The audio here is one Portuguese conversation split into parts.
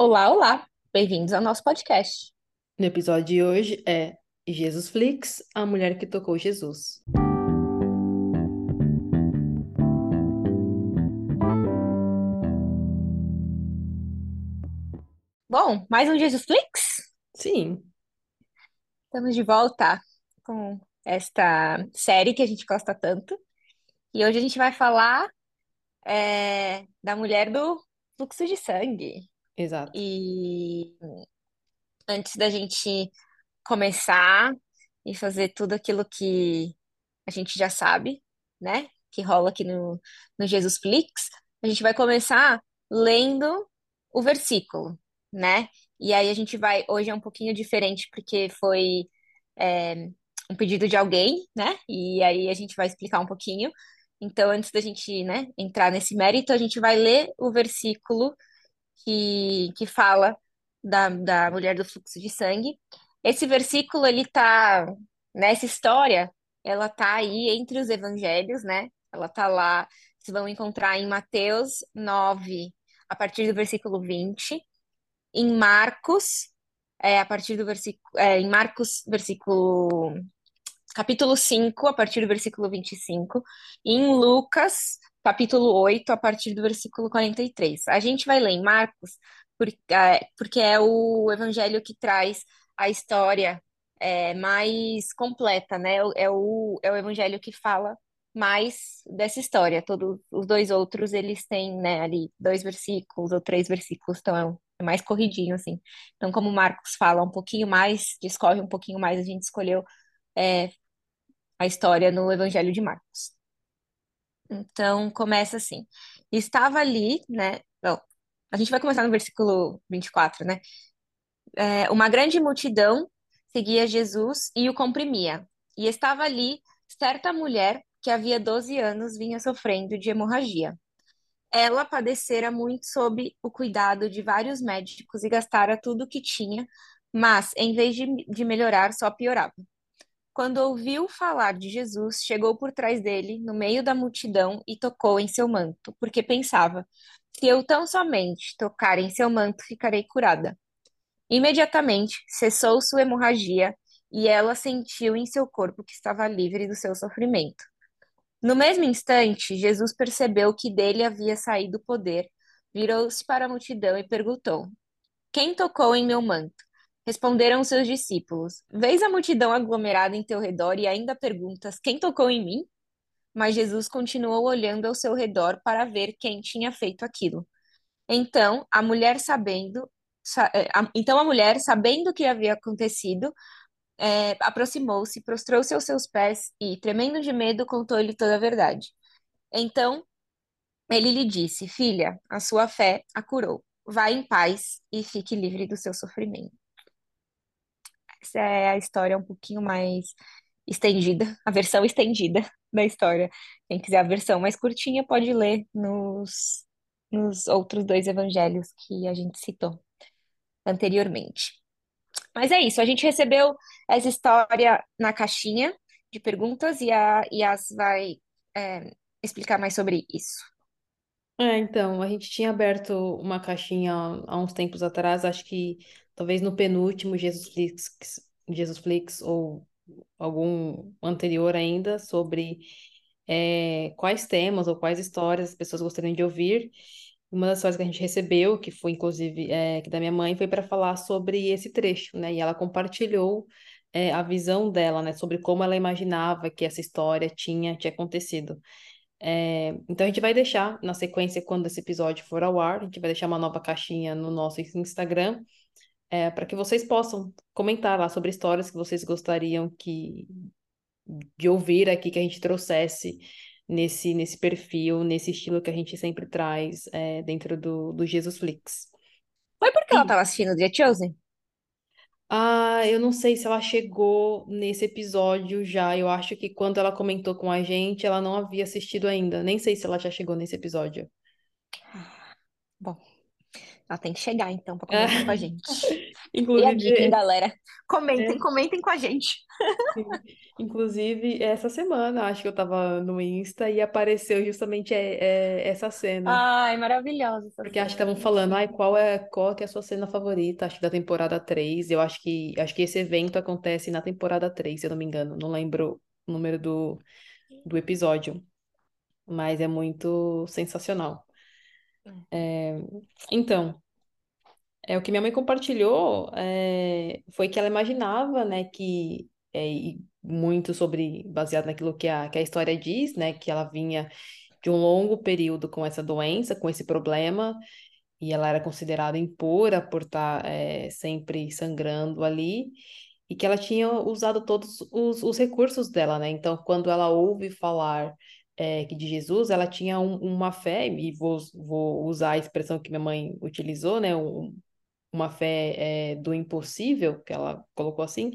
Olá, olá! Bem-vindos ao nosso podcast. No episódio de hoje é Jesus Flix, a mulher que tocou Jesus. Bom, mais um Jesus Flix? Sim, Estamos de volta com esta série que a gente gosta tanto. E hoje a gente vai falar é, da mulher do fluxo de sangue. Exato. E antes da gente começar e fazer tudo aquilo que a gente já sabe, né? Que rola aqui no, no Jesus Flix, a gente vai começar lendo o versículo, né? E aí a gente vai. Hoje é um pouquinho diferente, porque foi é, um pedido de alguém, né? E aí a gente vai explicar um pouquinho. Então, antes da gente, né, entrar nesse mérito, a gente vai ler o versículo que, que fala da, da mulher do fluxo de sangue. Esse versículo, ele tá, nessa história, ela tá aí entre os evangelhos, né? Ela tá lá, vocês vão encontrar em Mateus 9, a partir do versículo 20, em Marcos, é, a partir do versículo, é, em Marcos, versículo, capítulo 5, a partir do versículo 25, e em Lucas, capítulo 8, a partir do versículo 43. A gente vai ler em Marcos, é, porque é o evangelho que traz a história é, mais completa, né? É o, é o evangelho que fala mais dessa história. Todos os dois outros, eles têm, né, ali dois versículos ou três versículos, então é, um- é mais corridinho, assim. Então, como o Marcos fala um pouquinho mais, discorre um pouquinho mais, a gente escolheu é, a história no Evangelho de Marcos. Então, começa assim. Estava ali, né? Não, a gente vai começar no versículo 24, né? É, uma grande multidão seguia Jesus e o comprimia. E estava ali certa mulher que havia 12 anos vinha sofrendo de hemorragia. Ela padecera muito sob o cuidado de vários médicos e gastara tudo o que tinha, mas, em vez de, de melhorar, só piorava. Quando ouviu falar de Jesus, chegou por trás dele, no meio da multidão, e tocou em seu manto, porque pensava: se eu tão somente tocar em seu manto, ficarei curada. Imediatamente cessou sua hemorragia e ela sentiu em seu corpo que estava livre do seu sofrimento. No mesmo instante, Jesus percebeu que dele havia saído o poder, virou-se para a multidão e perguntou: Quem tocou em meu manto? Responderam seus discípulos: Vês a multidão aglomerada em teu redor e ainda perguntas: Quem tocou em mim? Mas Jesus continuou olhando ao seu redor para ver quem tinha feito aquilo. Então, a mulher sabendo, sa- eh, então a mulher, sabendo o que havia acontecido, eh, aproximou-se, prostrou-se aos seus pés e, tremendo de medo, contou-lhe toda a verdade. Então, ele lhe disse: Filha, a sua fé a curou. Vá em paz e fique livre do seu sofrimento. Essa é a história um pouquinho mais estendida, a versão estendida da história. Quem quiser a versão mais curtinha pode ler nos, nos outros dois evangelhos que a gente citou anteriormente. Mas é isso, a gente recebeu essa história na caixinha de perguntas e a Yas vai é, explicar mais sobre isso. É, então, a gente tinha aberto uma caixinha há uns tempos atrás, acho que talvez no penúltimo Jesus Flix, Jesus Flix ou algum anterior ainda, sobre é, quais temas ou quais histórias as pessoas gostariam de ouvir. Uma das histórias que a gente recebeu, que foi inclusive é, da minha mãe, foi para falar sobre esse trecho, né? E ela compartilhou é, a visão dela, né? Sobre como ela imaginava que essa história tinha, tinha acontecido. É, então a gente vai deixar na sequência, quando esse episódio for ao ar, a gente vai deixar uma nova caixinha no nosso Instagram, é, para que vocês possam comentar lá sobre histórias que vocês gostariam que, de ouvir aqui, que a gente trouxesse nesse, nesse perfil, nesse estilo que a gente sempre traz é, dentro do, do Jesus Flix. Foi porque ela estava assistindo The Chosen? Ah, eu não sei se ela chegou nesse episódio já. Eu acho que quando ela comentou com a gente, ela não havia assistido ainda. Nem sei se ela já chegou nesse episódio. Bom, ela tem que chegar então para comentar com a gente. E a dica, hein, Inclusive, galera? Comentem, é, comentem com a gente. Inclusive, essa semana, acho que eu tava no Insta e apareceu justamente é, é, essa cena. Ai, maravilhosa essa Porque acho que cena, estavam falando, ai, qual é, qual é a sua cena favorita? Acho que da temporada 3. Eu acho que, acho que esse evento acontece na temporada 3, se eu não me engano. Não lembro o número do, do episódio, mas é muito sensacional. É, Então, é o que minha mãe compartilhou é, foi que ela imaginava, né, que é, muito sobre baseado naquilo que a, que a história diz, né, que ela vinha de um longo período com essa doença, com esse problema, e ela era considerada impura por estar é, sempre sangrando ali, e que ela tinha usado todos os, os recursos dela, né? Então, quando ela ouve falar é, que de Jesus, ela tinha um- uma fé, e vou, vou usar a expressão que minha mãe utilizou, né? Um, uma fé é, do impossível, que ela colocou assim,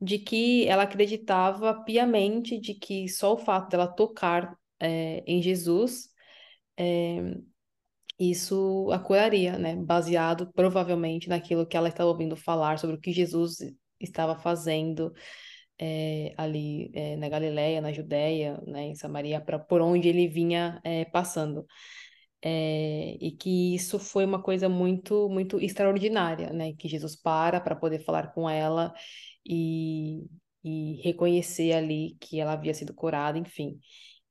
de que ela acreditava piamente de que só o fato dela tocar é, em Jesus isso a curaria, né? Baseado provavelmente naquilo que ela estava ouvindo falar sobre o que Jesus estava fazendo eh, ali eh, na Galileia, na Judéia, né, em Samaria, para por onde ele vinha eh, passando. E que isso foi uma coisa muito, muito extraordinária, né? Que Jesus para para poder falar com ela e, e reconhecer ali que ela havia sido curada, enfim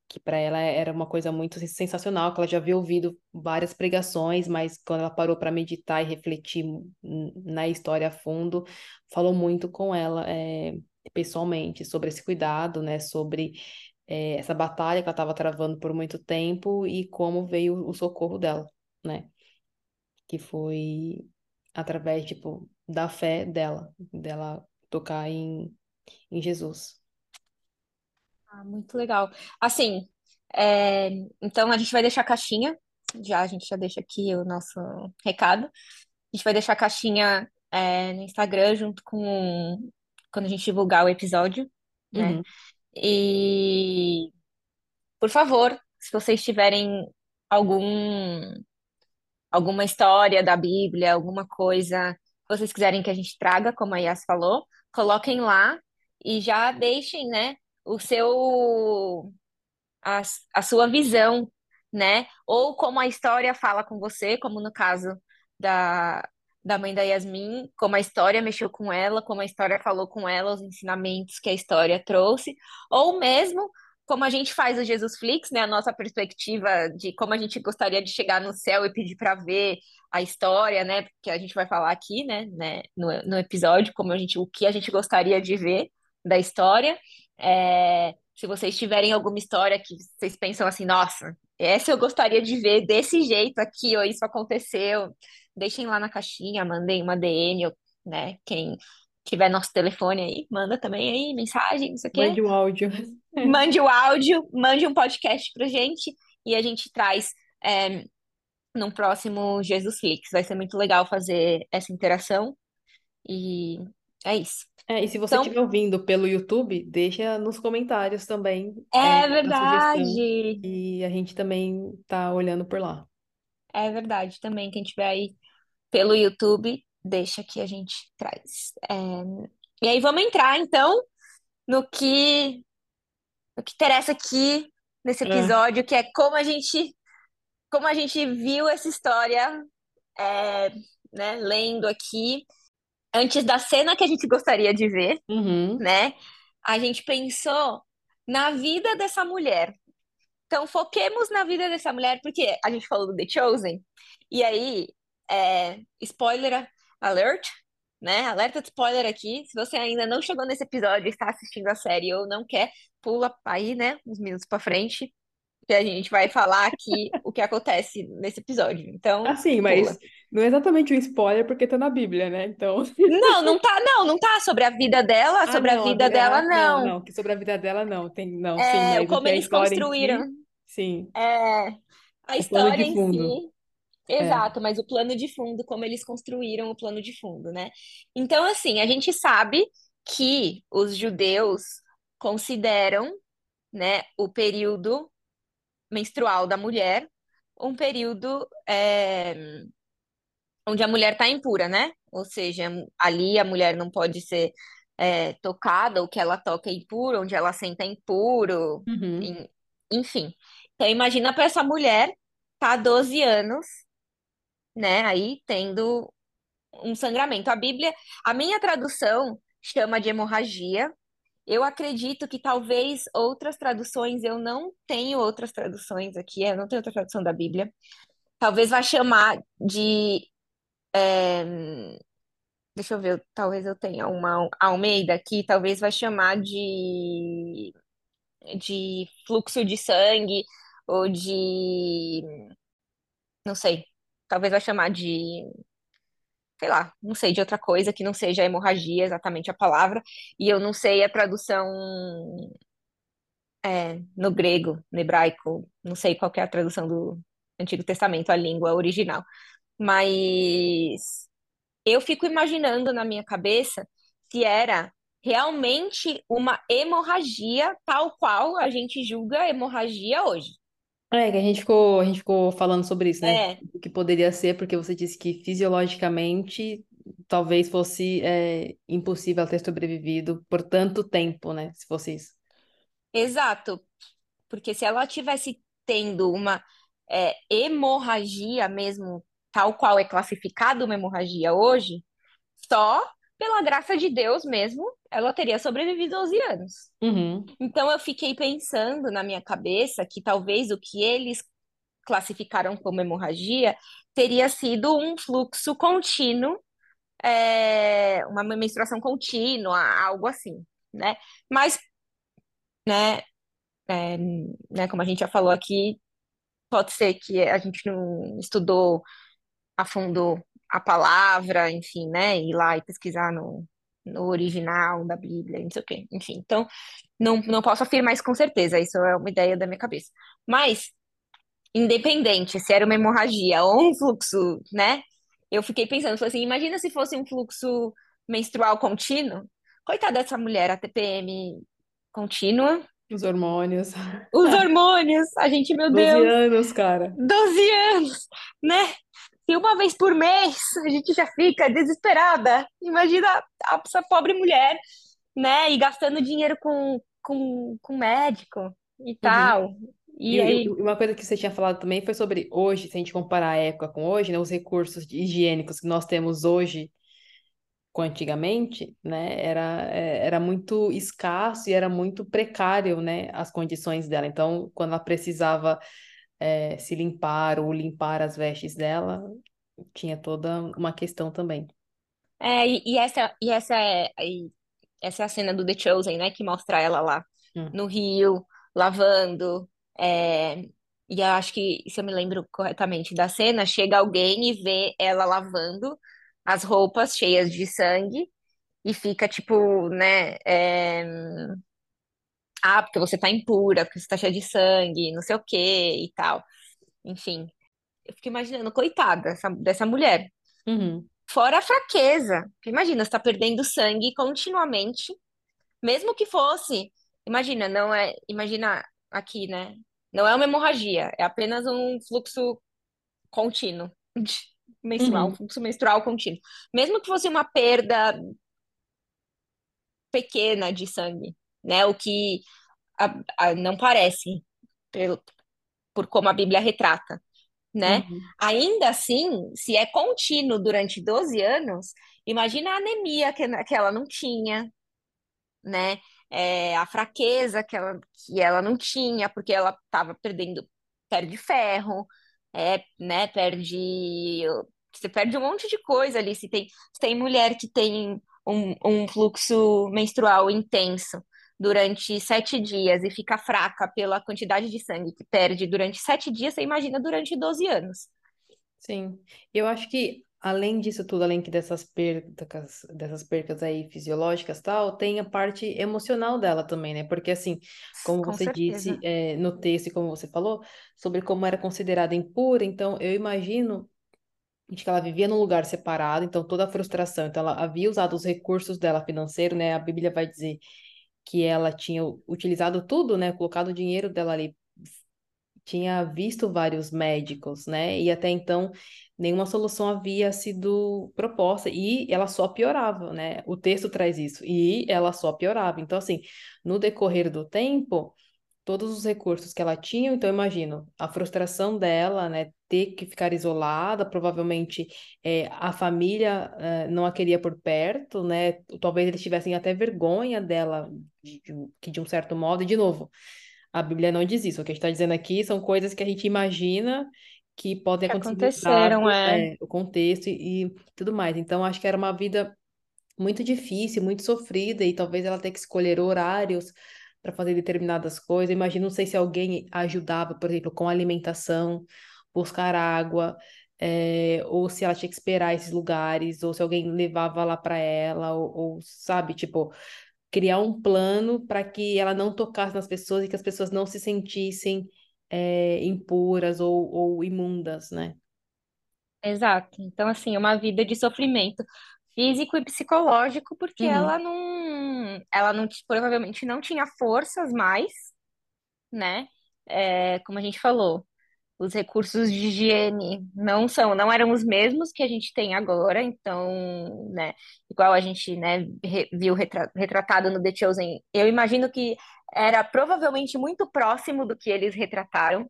que para ela era uma coisa muito sensacional, que ela já havia ouvido várias pregações, mas quando ela parou para meditar e refletir n- na história a fundo, falou muito com ela é, pessoalmente sobre esse cuidado, né, sobre é, essa batalha que ela estava travando por muito tempo e como veio o socorro dela, né, que foi através, tipo, da fé dela, dela tocar em, em Jesus. Ah, muito legal. Assim, é, então a gente vai deixar a caixinha, já a gente já deixa aqui o nosso recado. A gente vai deixar a caixinha é, no Instagram junto com quando a gente divulgar o episódio, né? Uhum. E por favor, se vocês tiverem algum alguma história da Bíblia, alguma coisa que vocês quiserem que a gente traga, como a Yas falou, coloquem lá e já deixem, né, o seu a, a sua visão, né? Ou como a história fala com você, como no caso da, da mãe da Yasmin, como a história mexeu com ela, como a história falou com ela, os ensinamentos que a história trouxe, ou mesmo como a gente faz o Jesus Flix, né? A nossa perspectiva de como a gente gostaria de chegar no céu e pedir para ver a história, né? Porque a gente vai falar aqui, né? né no, no episódio, como a gente, o que a gente gostaria de ver da história. É, se vocês tiverem alguma história que vocês pensam assim, nossa, essa eu gostaria de ver desse jeito aqui, ou isso aconteceu, deixem lá na caixinha, mandem uma DM, né? Quem tiver nosso telefone aí, manda também aí mensagem, não sei o quê. Mande um áudio. Mande o áudio, mande um podcast pra gente e a gente traz é, num próximo Jesus Flix. Vai ser muito legal fazer essa interação e é isso. É, e se você Então, estiver ouvindo pelo YouTube, deixa nos comentários também é, é verdade. E a gente também tá olhando por lá. É verdade também. Quem tiver aí pelo YouTube, deixa que a gente traz. É, E aí vamos entrar então no que no que interessa aqui nesse Ah, episódio, que é como a gente como a gente viu essa história, é, né, lendo aqui antes da cena que a gente gostaria de ver, uhum, né? A gente pensou na vida dessa mulher. Então, foquemos na vida dessa mulher, porque a gente falou do The Chosen, e aí, é, spoiler alert, né? Alerta de spoiler aqui. Se você ainda não chegou nesse episódio, está assistindo a série ou não quer, pula aí, né? Uns minutos para frente, que a gente vai falar aqui o que acontece nesse episódio. Então, assim, pula. mas não é exatamente um spoiler porque tá na Bíblia, né? Então. Não, não tá, não, não tá sobre a vida dela, Ah, sobre a não, a vida dela, não, não. não, que sobre a vida dela não. Tem, não, sim, É como que é a eles em si, construíram. sim. É, a O plano história em fundo. É. exato, mas o plano de fundo, como eles construíram o plano de fundo, né? Então, assim, a gente sabe que os judeus consideram, né, o período menstrual da mulher um período é, onde a mulher está impura, né? Ou seja, ali a mulher não pode ser é, tocada, o que ela toca é impuro, onde ela senta é impuro, Uhum. enfim. Então imagina para essa mulher tá há 12 anos, né, aí tendo um sangramento. A Bíblia, a minha tradução chama de hemorragia. Eu acredito que talvez outras traduções, eu não tenho outras traduções aqui, eu não tenho outra tradução da Bíblia. Talvez vai chamar de Deixa eu ver, talvez eu tenha uma Almeida aqui, talvez vai chamar de, de fluxo de sangue ou de, não sei, talvez vai chamar de, sei lá, não sei, de outra coisa que não seja hemorragia, exatamente a palavra, e eu não sei a tradução é, no grego, no hebraico, não sei qual é a tradução do Antigo Testamento, a língua original, mas eu fico imaginando na minha cabeça se era realmente uma hemorragia tal qual a gente julga hemorragia hoje. É, que a gente ficou, a gente ficou falando sobre isso, né? É, O que poderia ser, porque você disse que fisiologicamente talvez fosse é, impossível ela ter sobrevivido por tanto tempo, né? Se fosse isso. exato. Porque se ela tivesse tendo uma é, hemorragia mesmo, tal qual é classificada uma hemorragia hoje, só pela graça de Deus mesmo, ela teria sobrevivido 12 anos. Uhum, Então eu fiquei pensando na minha cabeça que talvez o que eles classificaram como hemorragia teria sido um fluxo contínuo, é, uma menstruação contínua, algo assim, né? Mas, né, é, né, como a gente já falou aqui, pode ser que a gente não estudou a fundo a palavra, enfim, né? Ir lá e pesquisar no, no original da Bíblia, não sei o quê, enfim. Então, não, não posso afirmar isso com certeza, isso é uma ideia da minha cabeça. Mas independente se era uma hemorragia ou um fluxo, né? Eu fiquei pensando, falei assim, imagina se fosse um fluxo menstrual contínuo. Coitada dessa mulher, a TPM contínua. os hormônios. Os hormônios, a gente, meu 12 Deus, anos, cara. 12 anos, né? E uma vez por mês a gente já fica desesperada. Imagina a- essa pobre mulher, né? E gastando dinheiro com, com, com médico e Uhum. tal. E, E e aí, uma coisa que você tinha falado também foi sobre hoje, se a gente comparar a época com hoje, né, os recursos higiênicos que nós temos hoje com antigamente, né, era, é, era muito escasso e era muito precário, né, as condições dela. Então, quando ela precisava é, se limpar ou limpar as vestes dela, tinha toda uma questão também. É, e, e essa, e essa é, e essa é a cena do The Chosen, né? Que mostra ela lá Hum. no rio, lavando. é, e eu acho que, se eu me lembro corretamente da cena, chega alguém e vê ela lavando as roupas cheias de sangue e fica tipo, né? é, ah, porque você tá impura, porque você tá cheia de sangue, não sei o quê e tal. Enfim, eu fico imaginando, coitada dessa, dessa mulher. Uhum. Fora a fraqueza. Imagina, você tá perdendo sangue continuamente, mesmo que fosse. Imagina, não é. Imagina aqui, né? Não é uma hemorragia, é apenas um fluxo contínuo menstrual, um Uhum. fluxo menstrual contínuo. Mesmo que fosse uma perda pequena de sangue, né? O que a- a- não parece, pelo- por como a Bíblia retrata. né? Uhum. Ainda assim, se é contínuo durante 12 anos, imagina a anemia que, que ela não tinha, né? É, a fraqueza que ela, que ela não tinha, porque ela estava perdendo, perde ferro, é, né? Perde, você perde um monte de coisa ali. Se tem, se tem mulher que tem um, um fluxo menstrual intenso durante sete dias e fica fraca pela quantidade de sangue que perde durante sete dias, você imagina durante 12 anos. Sim, eu acho que além disso tudo, além que dessas percas, dessas percas aí fisiológicas tal, tem a parte emocional dela também, né? Porque assim, como Com você disse certeza. é, no texto e como você falou, sobre como era considerada impura, então eu imagino que ela vivia num lugar separado, então toda a frustração, então ela havia usado os recursos dela financeiro, né? A Bíblia vai dizer que ela tinha utilizado tudo, né? Colocado o dinheiro dela ali tinha visto vários médicos, né? E até então nenhuma solução havia sido proposta e ela só piorava, né? O texto traz isso e ela só piorava. Então, assim, no decorrer do tempo, todos os recursos que ela tinha, então imagino a frustração dela, né? Ter que ficar isolada, provavelmente é, a família é, não a queria por perto, né? Talvez eles tivessem até vergonha dela, de, de, de um certo modo, e de novo. A Bíblia não diz isso. O que a gente está dizendo aqui são coisas que a gente imagina que podem Que acontecer aconteceram, é. é, o contexto e, e tudo mais. Então, acho que era uma vida muito difícil, muito sofrida, e talvez ela tenha que escolher horários para fazer determinadas coisas. Imagino, não sei se alguém ajudava, por exemplo, com alimentação, buscar água, é, ou se ela tinha que esperar esses lugares, ou se alguém levava lá para ela, ou, ou, sabe, tipo, criar um plano para que ela não tocasse nas pessoas e que as pessoas não se sentissem é, impuras ou, ou imundas, né? Exato. Então, assim, é uma vida de sofrimento físico e psicológico, porque Uhum, ela não, ela não, provavelmente não tinha forças mais, né? É, como a gente falou, os recursos de higiene não são, não eram os mesmos que a gente tem agora, então, né, igual a gente, né, viu retra- retratado no The Chosen, eu imagino que era provavelmente muito próximo do que eles retrataram,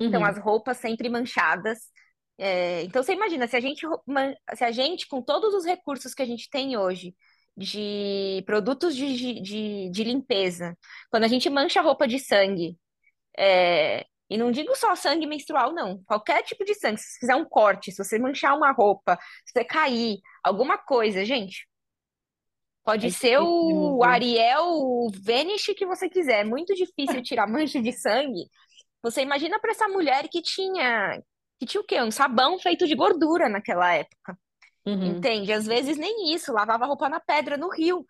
então uhum, as roupas sempre manchadas. É, então você imagina, se a gente, se a gente, com todos os recursos que a gente tem hoje, de produtos de, de, de de limpeza, quando a gente mancha a roupa de sangue, é, e não digo só sangue menstrual, não. Qualquer tipo de sangue. Se você fizer um corte, se você manchar uma roupa, se você cair, alguma coisa, gente. é Pode ser difícil o. Ariel, o Vanish que você quiser. É muito difícil tirar mancha de sangue. Você imagina para essa mulher que tinha, que tinha o quê? Um sabão feito de gordura naquela época. Uhum, Entende? Às vezes nem isso, lavava roupa na pedra, no rio.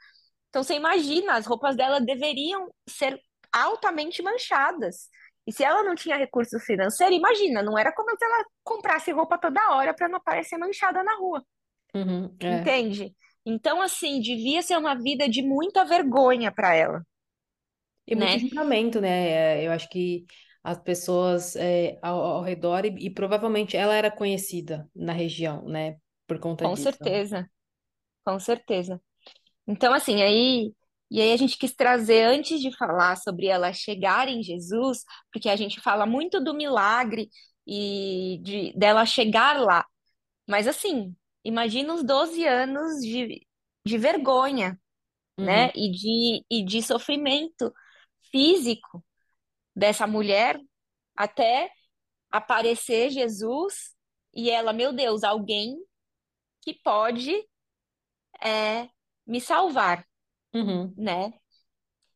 Então você imagina, as roupas dela deveriam ser altamente manchadas. E se ela não tinha recurso financeiro, imagina, não era como se ela comprasse roupa toda hora para não aparecer manchada na rua, uhum, é. entende? Então, assim, devia ser uma vida de muita vergonha para ela, E muito né? julgamento, né? É, Eu acho que as pessoas é, ao, ao redor, e, e provavelmente ela era conhecida na região, né? Por conta Com disso. certeza, com certeza. Então, assim, aí. E aí a gente quis trazer, antes de falar sobre ela chegar em Jesus, porque a gente fala muito do milagre e de, dela chegar lá. Mas assim, imagina os 12 anos de, de vergonha, Uhum, né? E de, e de sofrimento físico dessa mulher até aparecer Jesus e ela, meu Deus, alguém que pode é, me salvar, uhum. né?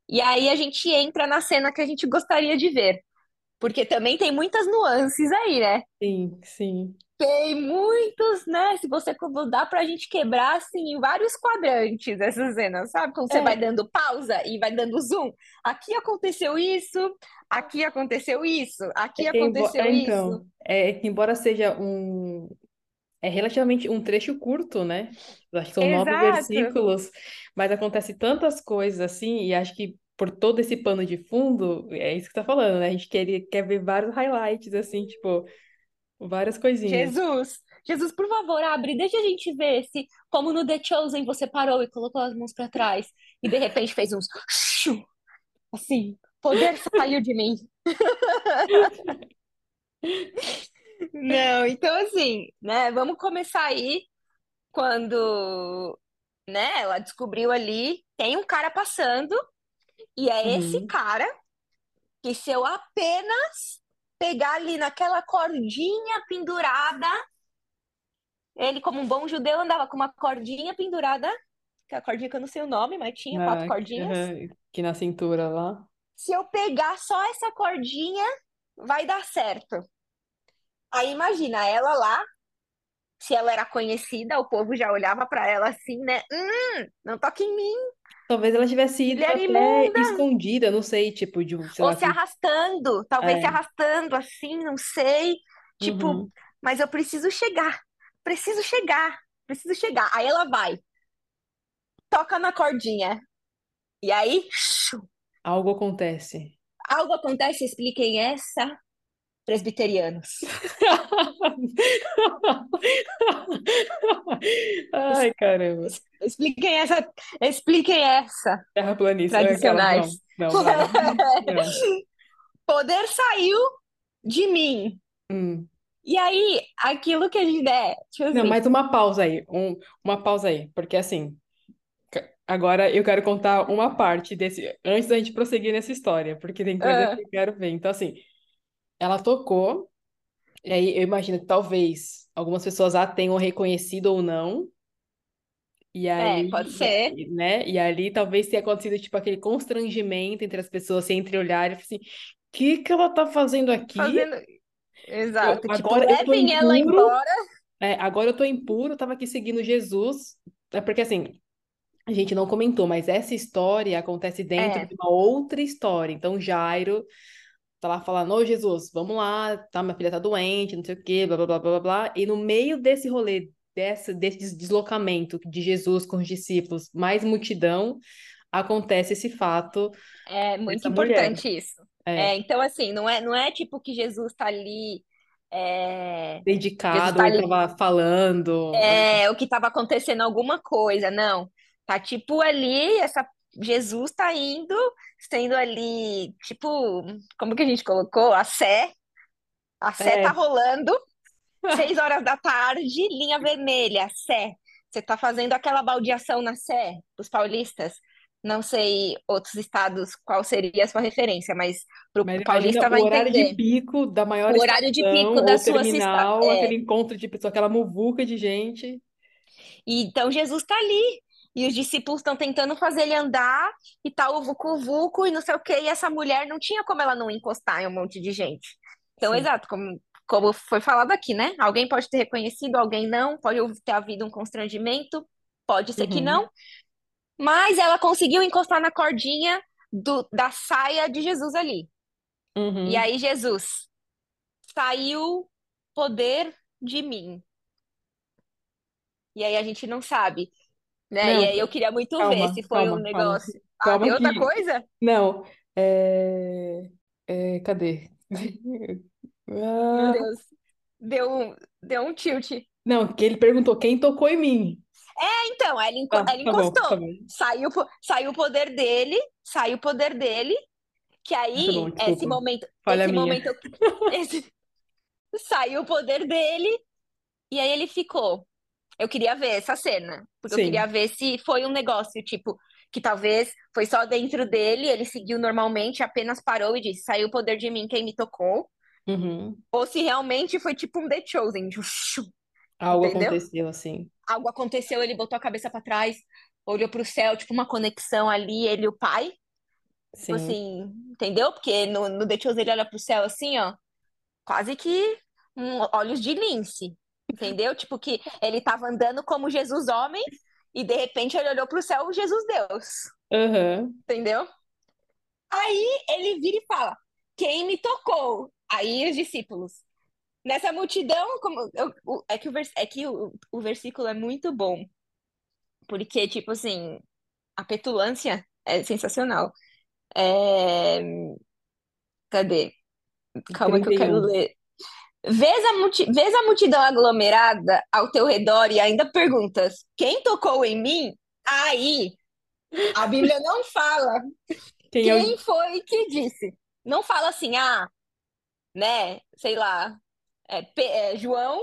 E aí a gente entra na cena que a gente gostaria de ver, porque também tem muitas nuances aí, né? Sim, sim. Tem muitos, né? Se você dá pra gente quebrar assim em vários quadrantes essa cena, sabe? Quando você vai É, dando pausa e vai dando zoom. Aqui aconteceu isso, aqui aconteceu isso, é aqui que embo- aconteceu é, isso. então, é que embora seja um, é relativamente um trecho curto, né? Acho que são nove Exato. versículos, mas acontece tantas coisas assim, e acho que por todo esse pano de fundo, é isso que tá falando, né? A gente quer, quer ver vários highlights, assim, tipo, várias coisinhas. Jesus, Jesus, por favor, abre, deixa a gente ver se, como no The Chosen, você parou e colocou as mãos pra trás e de repente fez uns assim, poder saiu de mim. Não, então assim, né? Vamos começar aí quando, né, ela descobriu ali, tem um cara passando, e é esse Uhum. cara que se eu apenas pegar ali naquela cordinha pendurada, ele, como um bom judeu, andava com uma cordinha pendurada, que é a cordinha que eu não sei o nome, mas tinha quatro Ah, que cordinhas. que na cintura lá. Se eu pegar só essa cordinha, vai dar certo. Aí imagina ela lá, se ela era conhecida, o povo já olhava pra ela assim, né? Hum, não toque em mim, Talvez ela tivesse ido mulher até imunda. escondida, não sei, tipo, de, sei Ou lá, se que. arrastando, talvez se É. arrastando assim, não sei. Tipo, Uhum. mas eu preciso chegar, preciso chegar, preciso chegar. Aí ela vai, toca na cordinha. E aí, Algo acontece. algo acontece, expliquem essa. Presbiterianos. Ai, caramba. Expliquem essa, expliquem essa, Terraplanista. é tradicionais. Não, não, vai. Não. Poder saiu de mim. Hum. E aí, aquilo que a gente é, tipo Não, mais uma pausa aí. Um, uma pausa aí. Porque assim, agora eu quero contar uma parte desse. Antes da gente prosseguir nessa história, porque tem coisa Ah. que eu quero ver. Então, assim, ela tocou, e aí eu imagino que talvez algumas pessoas a tenham reconhecido ou não. E é, aí, pode e ser. né? E ali talvez tenha acontecido tipo aquele constrangimento entre as pessoas se entreolharem e assim, o que que ela tá fazendo aqui? Fazendo. Eu, Exato. Tipo, agora eu tô levem ela impuro, embora. é, agora eu tô impuro, eu tava aqui seguindo Jesus. É porque assim, a gente não comentou, mas essa história acontece dentro É, de uma outra história. Então, Jairo tá lá falando, ô Jesus, vamos lá, tá, minha filha tá doente, não sei o quê, blá, blá, blá, blá, blá. E no meio desse rolê, dessa, desse deslocamento de Jesus com os discípulos, mais multidão, acontece esse fato é muito dessa mulher. importante isso. É, É, então, assim, não é, não é tipo que Jesus tá ali. é, dedicado, tá ele ali. tava falando. É, o que estava acontecendo alguma coisa, não. Tá tipo ali, essa Jesus tá indo, sendo ali, tipo, como que a gente colocou? A Sé, a Sé tá É. rolando, seis horas da tarde, linha vermelha, Sé. Você tá fazendo aquela baldeação na Sé, os paulistas. Não sei outros estados qual seria a sua referência, mas pro Mas paulista vai o horário de entender. pico da maior O horário de estação pico da sua cidade. terminal, aquele encontro de pessoas, aquela muvuca de gente. E então Jesus tá ali. E os discípulos estão tentando fazer ele andar, e tá o vucu-vucu e não sei o quê. E essa mulher não tinha como ela não encostar em um monte de gente. Então, Sim. exato, como, como foi falado aqui, né? Alguém pode ter reconhecido, alguém não, pode ter havido um constrangimento, pode ser que Uhum. não, mas ela conseguiu encostar na cordinha do, da saia de Jesus ali. E Uhum. aí, Jesus, saiu poder de mim. E aí a gente não sabe, né? E Não, aí eu queria muito ver calma, se foi um calma, calma. negócio. Ah, Calma outra que. coisa? Não, é... é, Cadê? Meu Ah, Deus, deu um, deu um tilt. não, que ele perguntou quem tocou em mim. Então, ela, enco- Ah, ela tá bom, tá encostou. bom. Saiu, saiu o poder dele, saiu o poder dele, que Ah, Tá bom, aí, esse momento, Falha esse minha. momento, esse- saiu o poder dele, e aí ele ficou. Eu queria ver essa cena, porque eu queria Sim. ver se foi um negócio, tipo, que talvez foi só dentro dele, ele seguiu normalmente, apenas parou e disse, saiu o poder de mim, quem me tocou, Uhum. ou se realmente foi tipo um The Chosen, Algo entendeu? aconteceu assim. Algo aconteceu, ele botou a cabeça pra trás, olhou pro céu, tipo uma conexão ali, ele e o pai, tipo Sim. assim, entendeu? Porque no, no The Chosen ele olha pro céu assim, ó, quase que um, olhos de lince, entendeu? Tipo que ele tava andando como Jesus homem e de repente ele olhou pro céu, Jesus Deus, Aham. entendeu? Aí ele vira e fala: Quem me tocou? Aí os discípulos. Nessa multidão, como eu- o- é que, o, vers- é que o, o versículo é muito bom, porque, tipo assim, a petulância é sensacional. É, Cadê? Calma que eu quero 31. ler. Vês a, multi... Vês a multidão aglomerada ao teu redor e ainda perguntas: quem tocou em mim? Aí, a Bíblia não fala Quem quem foi que disse. Não fala assim, ah, né, sei lá, é, Pe- é, João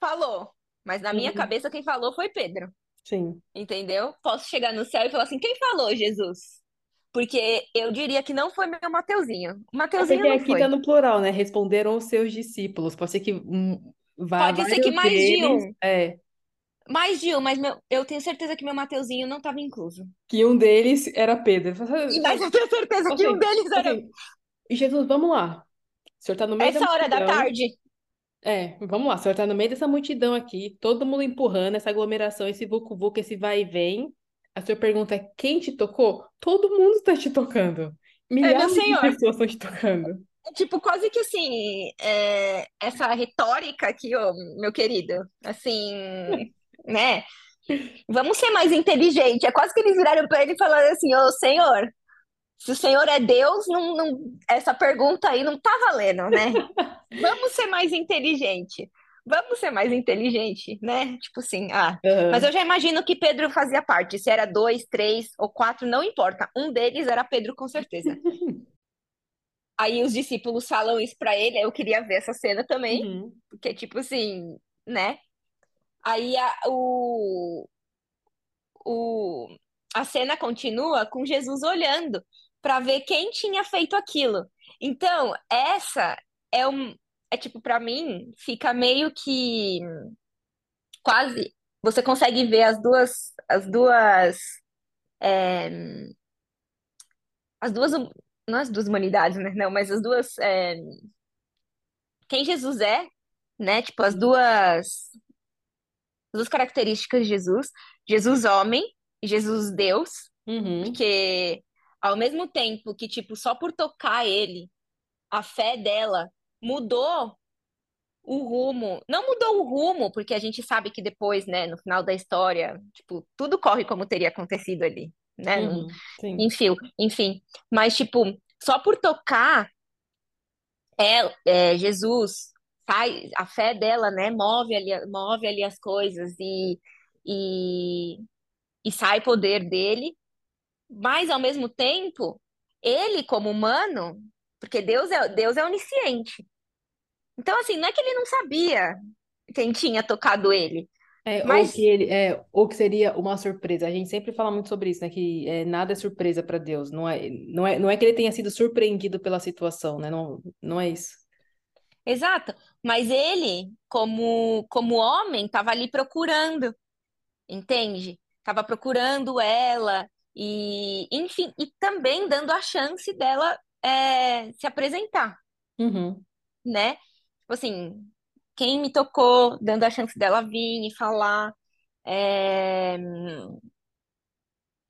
falou. Mas na minha Uhum. cabeça quem falou foi Pedro, Sim. entendeu? Posso chegar no céu e falar assim: quem falou, Jesus? Porque eu diria que não foi meu Mateuzinho. É Mateuzinho porque não aqui tá foi. no plural, né? Responderam os seus discípulos. Pode ser que um, vá Pode ser que mais de deles, um. é, Mais de um, mas meu- eu tenho certeza que meu Mateuzinho não estava incluso. que um deles era Pedro. E mas eu tenho certeza que um deles era assim, Jesus, vamos lá. O senhor tá no meio da essa hora da tarde. É, vamos lá. O senhor tá no meio dessa multidão aqui, todo mundo empurrando, essa aglomeração, esse vucu-vucu, esse vai e vem. A senhora pergunta, quem te tocou? Todo mundo está te tocando. É, Milhares de senhor. pessoas estão te tocando. É tipo, quase que assim, é, essa retórica aqui, ó, meu querido, assim, né? Vamos ser mais inteligente. É quase que eles viraram para ele e falaram assim: Ô senhor, Se o Senhor é Deus, não, não, essa pergunta aí não tá valendo, né? Vamos ser mais inteligente. Vamos ser mais inteligente, né? Tipo assim, ah. Mas Aham. eu já imagino que Pedro fazia parte. Se era dois, três ou quatro, não importa. Um deles era Pedro, com certeza. Aí os discípulos falam isso pra ele. Eu queria ver essa cena também, Uhum. porque tipo assim, né? Aí a, o, o, a cena continua com Jesus olhando para ver quem tinha feito aquilo. Então, essa é um, é tipo, para mim, fica meio que quase. Você consegue ver as duas, as duas, é, as duas, não as duas humanidades, né? Não, mas as duas, é, quem Jesus é, né? Tipo, as duas, as duas características de Jesus: Jesus homem e Jesus Deus. Uhum. Porque ao mesmo tempo que, tipo, só por tocar ele, a fé dela mudou o rumo. Não mudou o rumo, porque a gente sabe que depois, né, no final da história, tipo, tudo corre como teria acontecido ali, né? Uhum. Enfim, enfim. Mas, tipo, só por tocar é, é, Jesus, faz, a fé dela, né, move ali, move ali as coisas e, e, e sai poder dele. Mas, ao mesmo tempo, ele, como humano, porque Deus é, Deus é onisciente. Então, assim, não é que ele não sabia quem tinha tocado ele, É, ou que mas, ele é, ou que seria uma surpresa. A gente sempre fala muito sobre isso, né? Que é, nada é surpresa para Deus. Não é, não é, não é que ele tenha sido surpreendido pela situação, né? Não, não é isso. exato, mas ele, como, como homem, estava ali procurando, entende? Estava procurando ela, e, enfim, e também dando a chance dela é, se apresentar, Uhum. né? Tipo assim, quem me tocou, dando a chance dela vir e falar. é,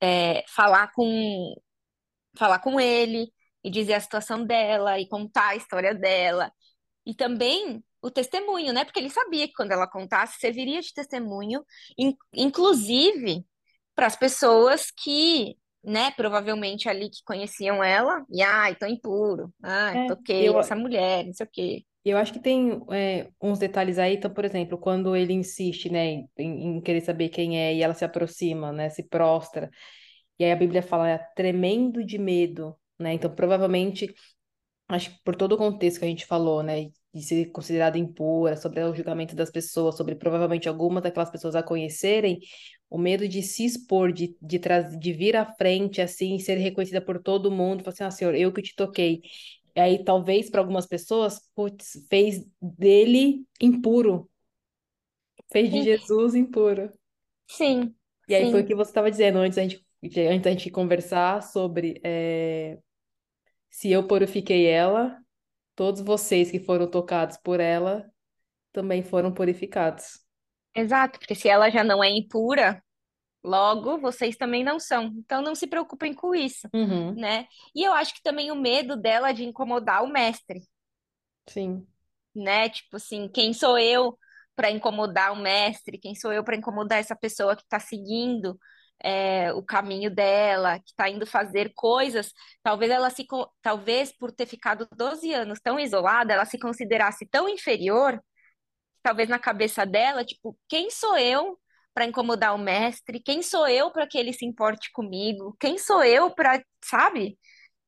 é, falar com falar com ele e dizer a situação dela e contar a história dela. E também o testemunho, né? Porque ele sabia que quando ela contasse, serviria de testemunho, in- inclusive para as pessoas que, né, provavelmente ali que conheciam ela, e ai, tô impuro, ai, É, eu, toquei essa mulher, não sei o quê. eu acho que tem é, uns detalhes aí. Então, por exemplo, quando ele insiste, né, em, em querer saber quem é e ela se aproxima, né, se prostra. E aí a Bíblia fala tremendo de medo, né? Então, provavelmente acho que por todo o contexto que a gente falou, né, de ser considerada impura, sobre o julgamento das pessoas, sobre provavelmente algumas daquelas pessoas a conhecerem, o medo de se expor, de, de, de vir à frente, assim, ser reconhecida por todo mundo, falar assim, ah, senhor, eu que te toquei. E aí, talvez para algumas pessoas, putz, fez dele impuro, fez de Sim, Jesus impuro. sim, E aí foi o sim, que você estava dizendo antes da gente, antes da gente conversar sobre eh, se eu purifiquei ela, todos vocês que foram tocados por ela também foram purificados. exato, porque se ela já não é impura, Logo, vocês também não são. Então, não se preocupem com isso, Uhum, né? E eu acho que também o medo dela de incomodar o mestre, sim. né? Tipo assim, quem sou eu para incomodar o mestre? Quem sou eu para incomodar essa pessoa que está seguindo é, o caminho dela, que está indo fazer coisas? Talvez ela se, talvez por ter ficado 12 anos tão isolada, ela se considerasse tão inferior talvez na cabeça dela, tipo, quem sou eu para incomodar o mestre? Quem sou eu para que ele se importe comigo? Quem sou eu para, sabe?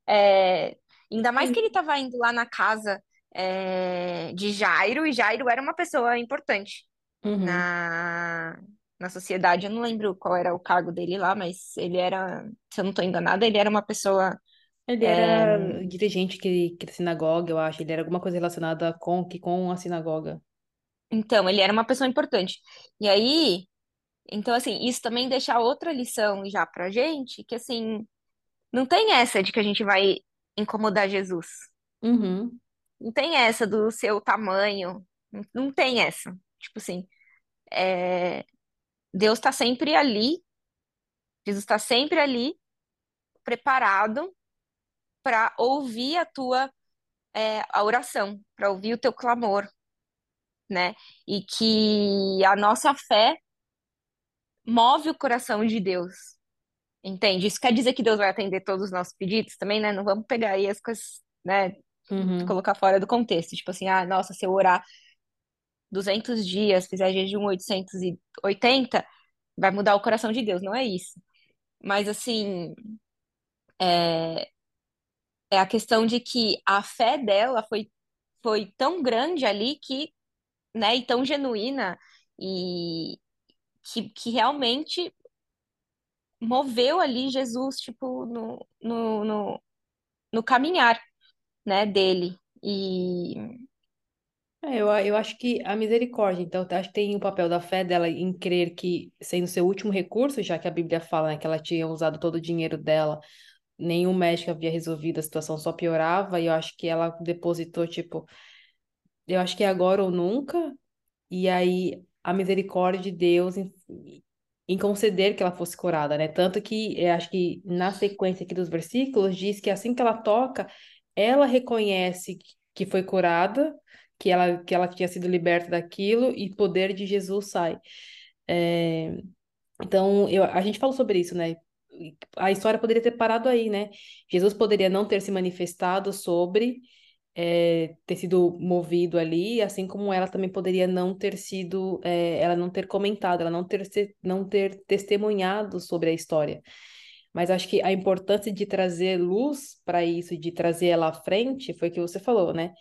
É, ainda mais que ele estava indo lá na casa é, de Jairo, e Jairo era uma pessoa importante Uhum. na, na sociedade. Eu não lembro qual era o cargo dele lá, mas ele era, se eu não estou enganada, ele era uma pessoa. Ele é, era dirigente que, que da sinagoga, eu acho. Ele era alguma coisa relacionada com, que, com a sinagoga. então, ele era uma pessoa importante. E aí, então, assim, isso também deixa outra lição já pra gente, que assim, Não tem essa de que a gente vai incomodar Jesus. Uhum, Não tem essa do seu tamanho. Não, não tem essa. Tipo assim, é, Deus está sempre ali, Jesus está sempre ali, preparado para ouvir a tua é, a oração, para ouvir o teu clamor, né? E que a nossa fé move o coração de Deus, Entende? Isso quer dizer que Deus vai atender todos os nossos pedidos também, né? Não vamos pegar aí as coisas, né? Uhum. Colocar fora do contexto. Tipo assim, ah, nossa, se eu orar 200 dias, fizer jejum 880, vai mudar o coração de Deus. Não é isso. Mas, assim, é, é a questão de que a fé dela foi, foi tão grande ali que, né, e tão genuína e que, que realmente moveu ali Jesus, tipo, no, no, no, no caminhar, né, dele. E É, eu, eu acho que a misericórdia, então, eu acho que tem o papel da fé dela em crer que, sendo seu último recurso, já que a Bíblia fala, né, que ela tinha usado todo o dinheiro dela, nenhum médico havia resolvido, a situação só piorava, e eu acho que ela depositou, tipo, eu acho que é agora ou nunca, e aí a misericórdia de Deus em, em conceder que ela fosse curada, né? Tanto que eu acho que na sequência aqui dos versículos diz que assim que ela toca, ela reconhece que foi curada, que ela, que ela tinha sido liberta daquilo e poder de Jesus sai. É, então, eu, a gente falou sobre isso, né? A história poderia ter parado aí, né? Jesus poderia não ter se manifestado sobre é, ter sido movido ali, assim como ela também poderia não ter sido, é, ela não ter comentado, ela não ter, não ter testemunhado sobre a história. Mas acho que a importância de trazer luz para isso, de trazer ela à frente, foi o que você falou, né?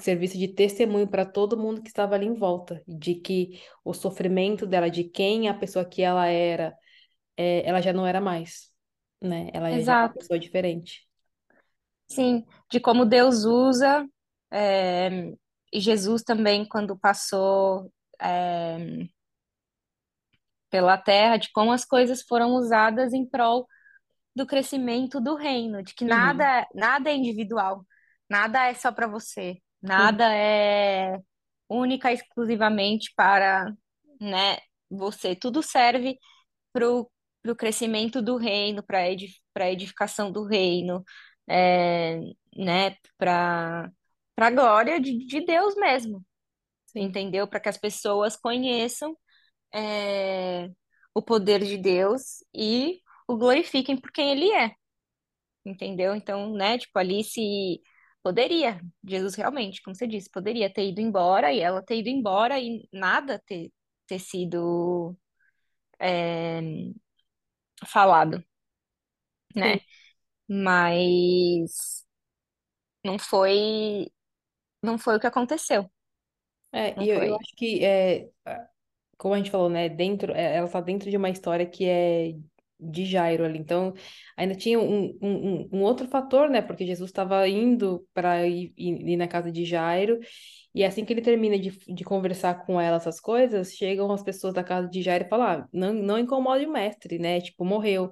Serviço de testemunho para todo mundo que estava ali em volta, de que o sofrimento dela, de quem a pessoa que ela era, é, ela já não era mais, né? Ela já era uma pessoa diferente. sim, de como Deus usa, é, e Jesus também, quando passou, é, pela terra, de como as coisas foram usadas em prol do crescimento do reino, de que Uhum, nada, nada é individual, nada é só para você, nada é única e exclusivamente para, né, você. Tudo serve para o crescimento do reino, para para edificação do reino, é, né, para para a glória de, de Deus mesmo, entendeu? Para que as pessoas conheçam é, o poder de Deus e o glorifiquem por quem ele é, entendeu? Então, né, tipo, ali se poderia, Jesus realmente, como você disse, poderia ter ido embora e ela ter ido embora e nada ter, ter sido é, falado, sim. né? Mas não foi, não foi o que aconteceu, É, não e eu, eu acho que, é, como a gente falou, né, dentro, é, ela está dentro de uma história que é de Jairo ali. Então, ainda tinha um, um, um outro fator, né, porque Jesus estava indo para ir, ir, na casa de Jairo, e assim que ele termina de, de conversar com ela essas coisas, chegam as pessoas da casa de Jairo e falam, ah, não, não incomode o mestre, né, tipo, morreu.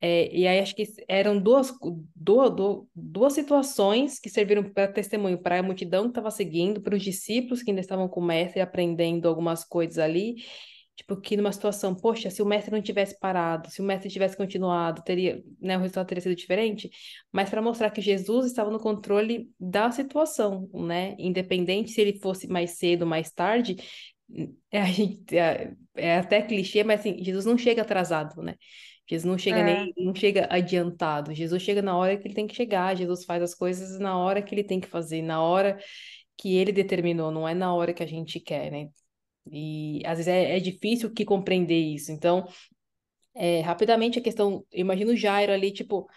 É, e aí acho que eram duas, duas, duas situações que serviram para testemunho para a multidão que estava seguindo, para os discípulos que ainda estavam com o mestre aprendendo algumas coisas ali. Tipo, que numa situação, poxa, se o mestre não tivesse parado, se o mestre tivesse continuado, teria, né, o resultado teria sido diferente. Mas para mostrar que Jesus estava no controle da situação, né? Independente se ele fosse mais cedo, mais tarde, é, a gente, é, é até clichê, mas assim, Jesus não chega atrasado, né? Jesus não chega É, nem, não chega adiantado. Jesus chega na hora que ele tem que chegar. Jesus faz as coisas na hora que ele tem que fazer, na hora que ele determinou, não é na hora que a gente quer, né? E às vezes é, é difícil que compreender isso. Então, é, rapidamente a questão, eu imagino o Jairo ali, tipo,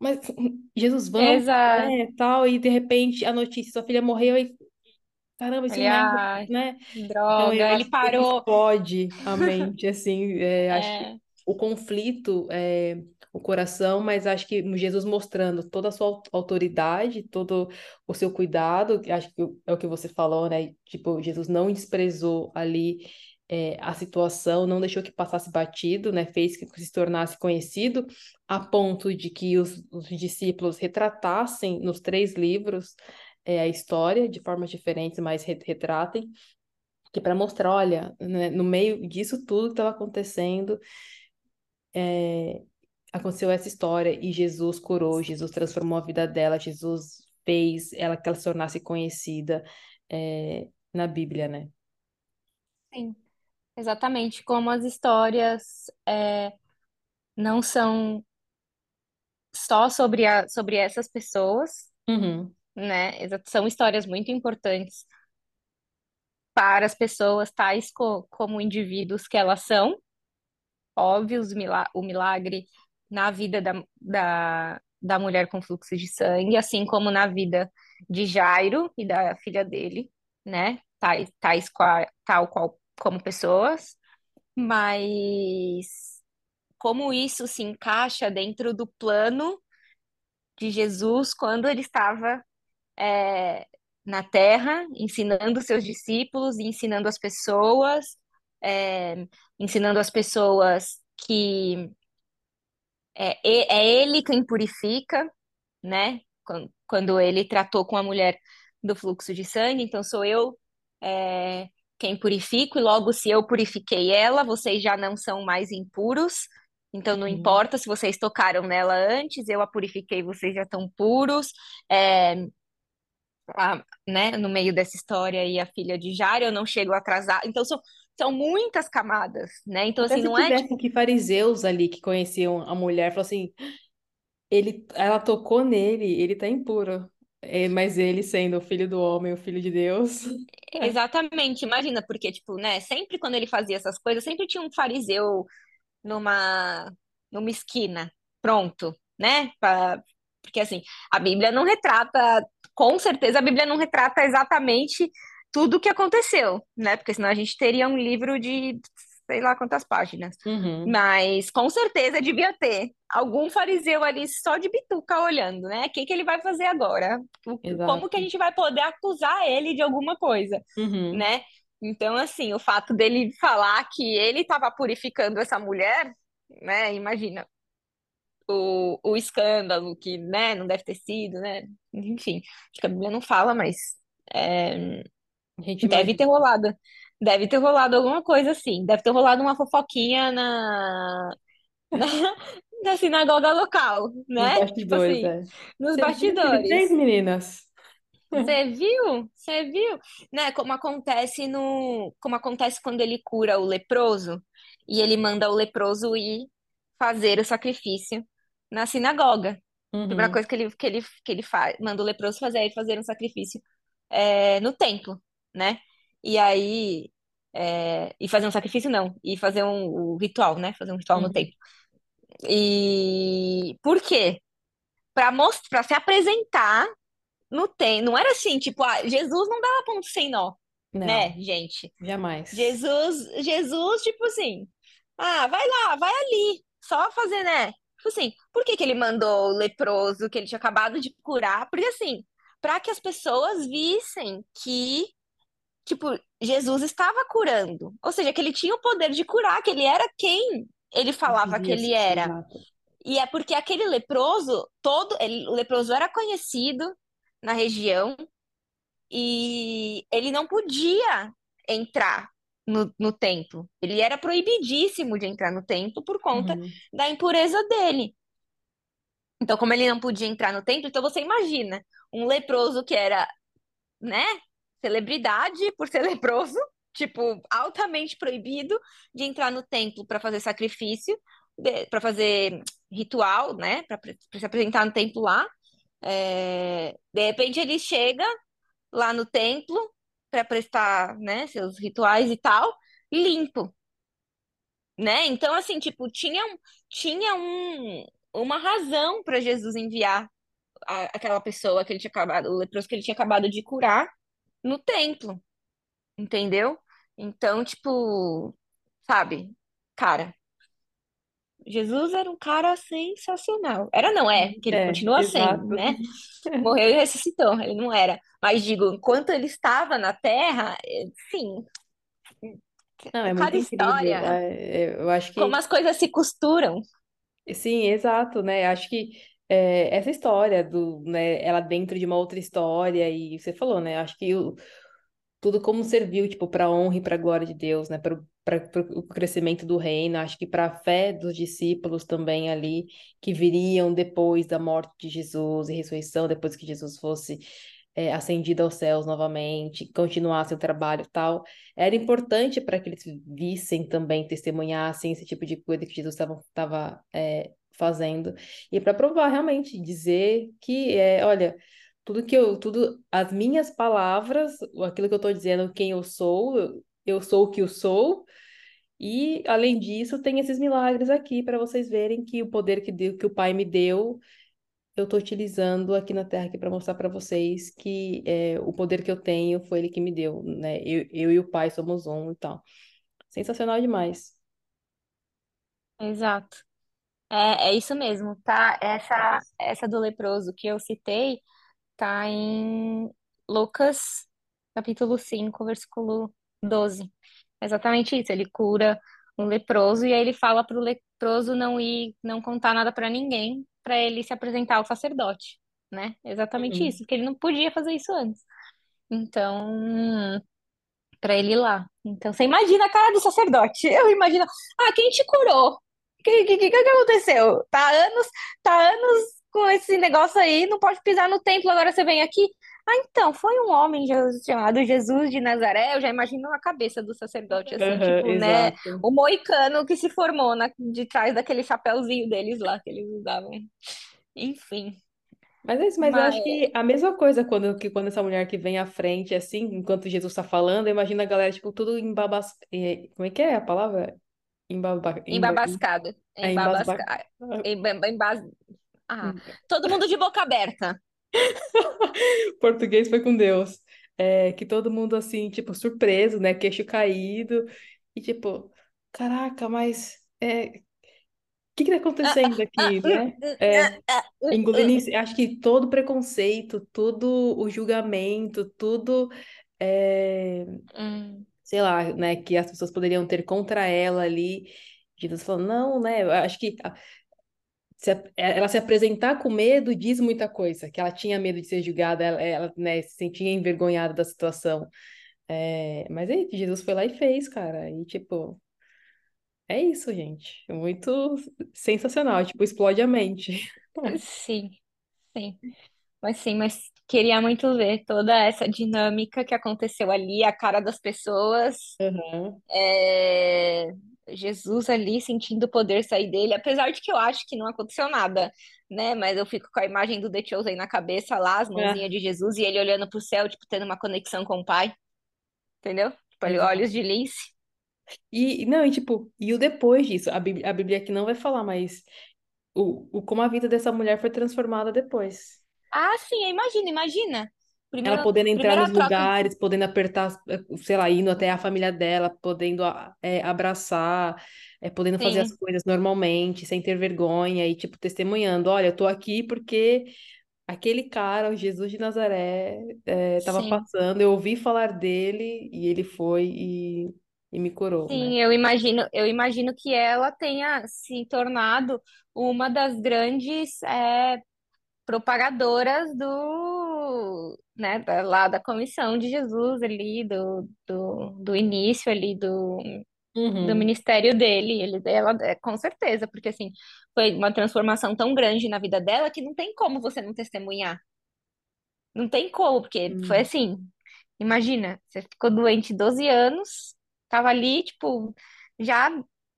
mas Jesus, exato. né, tal, e de repente a notícia, sua filha morreu e caramba, esse Ele, mestre, ai, né? Então, droga, acho ele parou. explode a mente, assim, é, acho que É, o conflito é o coração, mas acho que Jesus mostrando toda a sua au- autoridade, todo o seu cuidado, acho que é o que você falou, né? Tipo, Jesus não desprezou ali é, a situação, não deixou que passasse batido, né? Fez que se tornasse conhecido, a ponto de que os, os discípulos retratassem nos três livros é, a história de formas diferentes, mas re- retratem que para mostrar, olha, né, no meio disso tudo que estava acontecendo, é, aconteceu essa história e Jesus curou, Jesus transformou a vida dela, Jesus fez ela que ela se tornasse conhecida é, na Bíblia, né? sim, exatamente como as histórias. é, não são só sobre, a, sobre essas pessoas, Uhum. né? São histórias muito importantes para as pessoas, tais co- como indivíduos que elas são. Óbvios, o mila- o milagre na vida da, da, da mulher com fluxo de sangue, assim como na vida de Jairo e da filha dele, né? Tais, tais qual, tal qual como pessoas, mas como isso se encaixa dentro do plano de Jesus quando ele estava é, na terra, ensinando seus discípulos, ensinando as pessoas, é, ensinando as pessoas que é, e- é ele quem purifica, né? Quan- Quando ele tratou com a mulher do fluxo de sangue, então sou eu é, quem purifico, e logo se eu purifiquei ela, vocês já não são mais impuros. Então não Uhum. importa se vocês tocaram nela antes, eu a purifiquei, vocês já estão puros. É, a- né, no meio dessa história aí a filha de Jairo, eu não chego atrasada. Então são, são muitas camadas, né? Então Até assim, não é tipo que fariseus ali que conheciam a mulher, falaram assim, ele, ela tocou nele, ele tá impuro. É, mas ele sendo o filho do homem, o filho de Deus. É. exatamente, imagina, porque tipo, né, sempre quando ele fazia essas coisas, sempre tinha um fariseu numa numa esquina, pronto, né? Pra- porque assim, a Bíblia não retrata, com certeza a Bíblia não retrata exatamente tudo o que aconteceu, né? Porque senão a gente teria um livro de sei lá quantas páginas. Uhum. Mas com certeza devia ter algum fariseu ali só de bituca olhando, né? O que que ele vai fazer agora? O- Como que a gente vai poder acusar ele de alguma coisa, Uhum. né? Então, assim, o fato dele falar que ele estava purificando essa mulher, né? Imagina o, o escândalo que, né? Não deve ter sido, né? Enfim, acho que a Bíblia não fala, mas é, Gente deve ter imagina. rolado. Deve ter rolado alguma coisa assim. Deve ter rolado uma fofoquinha na, na, na sinagoga local, Nos né? Tipo bastidores, assim, é. nos Você bastidores. meninas? Você viu? Você viu? Né, como acontece no, como acontece quando ele cura o leproso e ele manda o leproso ir fazer o sacrifício na sinagoga. A primeira Uhum. coisa que ele, que ele, que ele faz, manda o leproso fazer é fazer um sacrifício é, no templo, né? E aí, é, e fazer um sacrifício não, e fazer um, o ritual, né? Fazer um ritual no Uhum. templo. E por quê? Para mostrar, para se apresentar no templo. Não era assim, tipo, ah, Jesus não dava ponto sem nó, né, Não, gente? jamais. Jesus, Jesus, tipo assim, ah, vai lá, vai ali, só fazer, né? Tipo assim, por que que ele mandou o leproso que ele tinha acabado de curar? Porque assim, para que as pessoas vissem que, tipo, Jesus estava curando. Ou seja, que ele tinha o poder de curar, que ele era quem ele falava que ele era. E é porque aquele leproso, todo, ele, o leproso era conhecido na região e ele não podia entrar no, no templo. Ele era proibidíssimo de entrar no templo por conta Uhum. da impureza dele. Então, como ele não podia entrar no templo, então você imagina um leproso que era, né, celebridade por ser leproso, tipo, altamente proibido de entrar no templo para fazer sacrifício, para fazer ritual, né, para se apresentar no templo lá. É, de repente ele chega lá no templo para prestar, né, seus rituais e tal, limpo, né? Então, assim, tipo, tinha, tinha um, uma razão para Jesus enviar a- aquela pessoa que ele tinha acabado, o leproso que ele tinha acabado de curar no templo, entendeu? Então, tipo, sabe, cara, Jesus era um cara sensacional. Era, não é, que ele É, continua sendo, exato. né? Morreu e ressuscitou, ele não era. Mas digo, enquanto ele estava na Terra, eh, sim, Não, é cada incrível. história, É, é, Eu acho como que, as coisas se costuram. sim, exato, né? Acho que é, essa história do, né, ela dentro de uma outra história e você falou, né? Acho que o, tudo como serviu, tipo, para honra e para glória de Deus, né? Para o crescimento do reino, acho que para a fé dos discípulos também ali que viriam depois da morte de Jesus e ressurreição, depois que Jesus fosse é, ascendido aos céus novamente, continuasse o trabalho tal, era importante para que eles vissem também, testemunhassem esse tipo de coisa que Jesus estava é, fazendo, e para provar realmente, dizer que, é, olha, tudo que eu, tudo, as minhas palavras, aquilo que eu estou dizendo, quem eu sou, eu sou o que eu sou, e além disso, tem esses milagres aqui para vocês verem que o poder que, deu, que o Pai me deu eu estou utilizando aqui na Terra para mostrar para vocês que é, o poder que eu tenho foi ele que me deu, né? Eu, eu e o Pai somos um e tal. Sensacional demais. Exato. É, é isso mesmo, tá? Essa, essa do leproso que eu citei tá em Lucas, capítulo 5, versículo 12. É exatamente isso. Ele cura um leproso e aí ele fala para o leproso não ir, não contar nada para ninguém, para ele se apresentar ao sacerdote, né? Exatamente isso, Uhum. porque ele não podia fazer isso antes. Então, para ele ir lá. Então, você imagina a cara do sacerdote. Eu imagino, ah, quem te curou? O que, que, que, que aconteceu? Tá anos, tá anos com esse negócio aí, não pode pisar no templo, agora você vem aqui. Ah, então, foi um homem chamado Jesus de Nazaré. Eu já imagino a cabeça do sacerdote, assim, Aham, tipo, né? exato. O moicano que se formou na, de trás daquele chapéuzinho deles lá que eles usavam. Enfim, Mas é isso, mas eu mas acho que a mesma coisa quando, que quando essa mulher que vem à frente, assim, enquanto Jesus está falando, imagina a galera, tipo, tudo embabas... eh, Como é que é a palavra? Embaba... Emba... embabascado. É. Embabascado. Embas... Ah, todo mundo de boca aberta. Português foi com Deus. É, que todo mundo, assim, tipo, surpreso, né? Queixo caído. E, tipo, caraca, mas é, o que que tá acontecendo aqui, né? É, engolindo, acho que todo preconceito, todo o julgamento, tudo, é, Hum, sei lá, né, que as pessoas poderiam ter contra ela ali. Jesus falou, não, né? Acho que se é, ela se apresentar com medo diz muita coisa, que ela tinha medo de ser julgada, ela, ela, né, se sentia envergonhada da situação. É, mas aí, Jesus foi lá e fez, cara. E, tipo, é isso, gente. Muito sensacional, tipo, explode a mente. sim, sim. Mas sim, mas queria muito ver toda essa dinâmica que aconteceu ali, a cara das pessoas, Aham. é, Jesus ali sentindo o poder sair dele, apesar de que eu acho que não aconteceu nada, né? Mas eu fico com a imagem do The Chosen na cabeça lá, as mãozinhas Ah, de Jesus e ele olhando pro céu, tipo, tendo uma conexão com o Pai, entendeu? Tipo, olhos de lince. E, não, e tipo, e o depois disso? A Bíblia, a Bíblia aqui não vai falar, mas o, o como a vida dessa mulher foi transformada depois. Ah, sim, imagina, imagina. Ela Primeiro, podendo entrar primeira nos troca. lugares, podendo apertar, eh, sei lá, indo até a família dela, podendo é, abraçar, é, podendo fazer as Sim, coisas normalmente, sem ter vergonha e, tipo, testemunhando: olha, eu tô aqui porque aquele cara, o Jesus de Nazaré, estava sim. passando, eu ouvi falar dele e ele foi e, e me curou, né? Sim, eu imagino, eu imagino que ela tenha se tornado uma das grandes é, propagadoras do, né, da, lá da comissão de Jesus ali, do, do, do início ali do, do Uhum. ministério dele. Ele, ela, é, com certeza, porque assim, foi uma transformação tão grande na vida dela que não tem como você não testemunhar. Não tem como, porque foi Hum. assim, imagina, você ficou doente 12 anos, tava ali, tipo, já,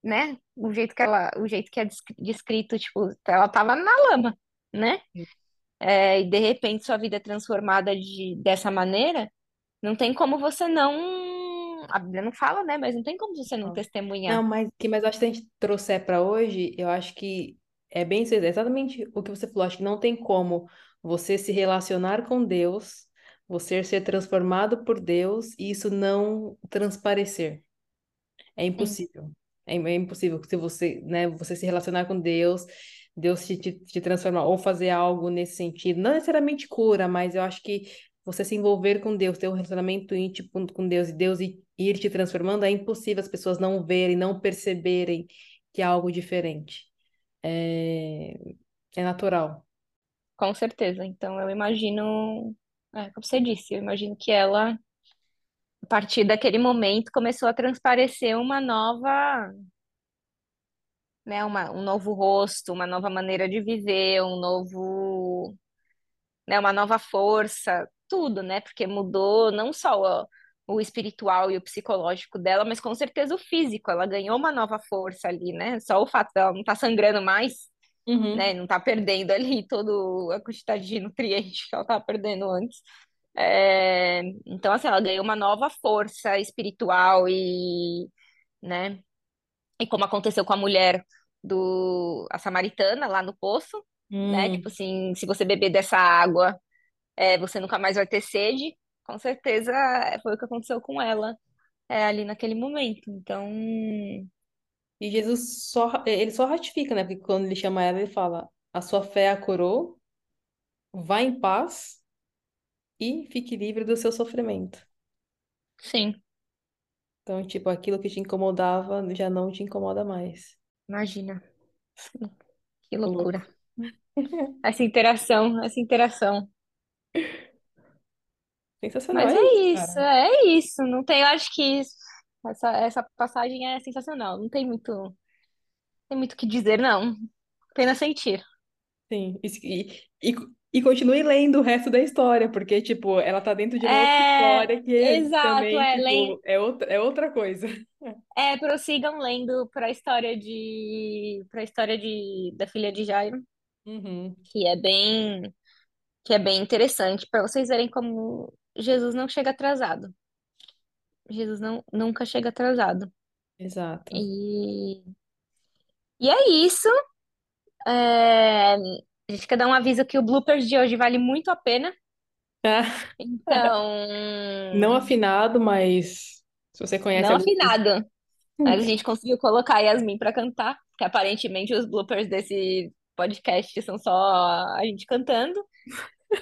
né, o jeito que ela, o jeito que é descri- descrito, tipo, ela tava na lama, né? É, e de repente sua vida é transformada de, dessa maneira, não tem como você não, a Bíblia não fala, né, mas não tem como você não Não, testemunhar. mas que mas eu acho que a gente trouxer para hoje, eu acho que é bem isso, é exatamente o que você falou. Acho que não tem como você se relacionar com Deus, você ser transformado por Deus e isso não transparecer. É Sim, impossível. É, é impossível se você, né, você se relacionar com Deus, Deus te, te, te transformar ou fazer algo nesse sentido. Não necessariamente cura, mas eu acho que você se envolver com Deus, ter um relacionamento íntimo com Deus e Deus ir te transformando, é impossível as pessoas não verem, não perceberem que é algo diferente. É, é natural. com certeza. Então eu imagino, é, como você disse, eu imagino que ela a partir daquele momento começou a transparecer uma nova, né, uma, um novo rosto, uma nova maneira de viver, um novo, né, uma nova força. tudo, né? Porque mudou não só o, o espiritual e o psicológico dela, mas com certeza o físico. Ela ganhou uma nova força ali, né? Só o fato dela não estar tá sangrando mais, Uhum. né? Não tá perdendo ali todo a quantidade de nutrientes que ela estava perdendo antes. É, Então, assim, ela ganhou uma nova força espiritual e, né? E como aconteceu com a mulher do a samaritana lá no poço, né? Tipo Hum, assim, se você beber dessa água, é, você nunca mais vai ter sede. Com certeza foi o que aconteceu com ela, é, ali naquele momento. Então, E Jesus só, ele só ratifica, né? Porque quando ele chama ela, ele fala: A sua fé a curou, vá em paz e fique livre do seu sofrimento. sim, Então, tipo, aquilo que te incomodava já não te incomoda mais. imagina, que loucura. Essa interação, essa interação. Sensacional, Mas é é isso, isso, cara. é isso. Não tem, eu acho que essa, essa passagem é sensacional. Não tem muito, tem muito o que dizer, não. Apenas sentir. Sim. E, e, e continue lendo o resto da história, porque, tipo, ela tá dentro de uma outra É, história que exato, também, é, tipo, é outra, é outra coisa. é, prossigam lendo para a história de, para a história de, da filha de Jairo, Uhum, que é bem, que é bem interessante para vocês verem como Jesus não chega atrasado. Jesus não, nunca chega atrasado. exato. E, e é isso. É, a gente quer dar um aviso que o bloopers de hoje vale muito a pena. Então, Não afinado, mas se você conhece não a afinado. Mas a gente conseguiu colocar a Yasmin pra cantar, porque aparentemente os bloopers desse podcast são só a gente cantando.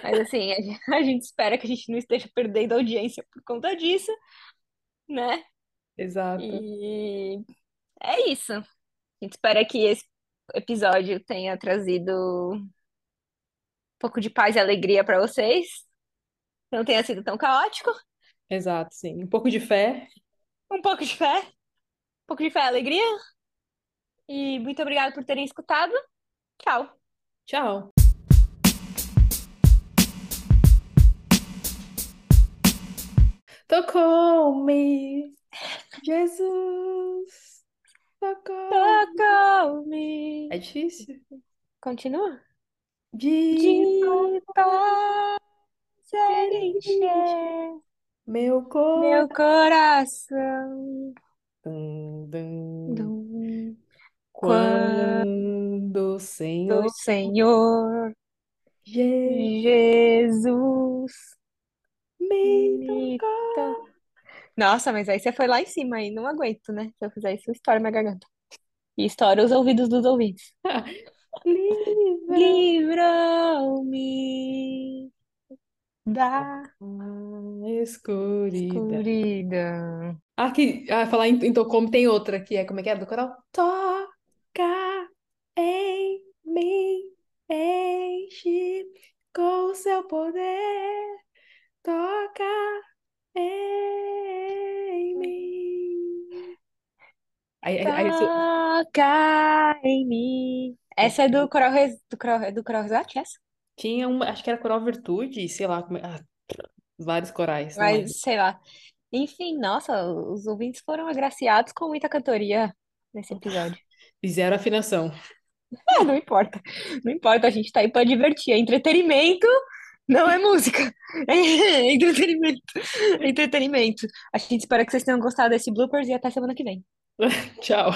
Mas assim, a gente espera que a gente não esteja perdendo audiência por conta disso, né? Exato. E é isso. A gente espera que esse episódio tenha trazido um pouco de paz e alegria pra vocês. Não tenha sido tão caótico. Exato, sim. Um pouco de fé. Um pouco de fé, um pouco de fé e alegria. E muito obrigada por terem escutado. Tchau. Tchau. Tocou-me, Jesus, tocou. Tocou-me. É difícil. Continua. De De enche encher meu meu coração. Dum, dum. Do... Quando o Senhor Senhor Jesus Jesus me me tocou. Nossa, mas aí você foi lá em cima aí, não aguento, né? Se eu fizer isso, estoura minha garganta. E estoura os ouvidos dos ouvintes. Livra Livrou-me da a escuridão. escuridão. Ah, que, ah, falar em, em Tocou-me tem outra que é, como é que é? Do coral? Toca em mim, enche com o seu poder. Toca em mim. Aí, aí, aí isso- Toca em mim. Essa é do Coral, Res- do Coral, do Coral Resgate, essa? tinha uma, acho que era Coral Virtude, sei lá, como é- ah, vários corais, não lembro. Mas, sei lá. Enfim, nossa, os ouvintes foram agraciados com muita cantoria nesse episódio. Fizeram afinação. É, não importa. Não importa, a gente tá aí pra divertir. É entretenimento, não é música. É entretenimento. É entretenimento. A gente espera que vocês tenham gostado desse bloopers e até semana que vem. Tchau.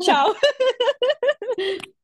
Tchau!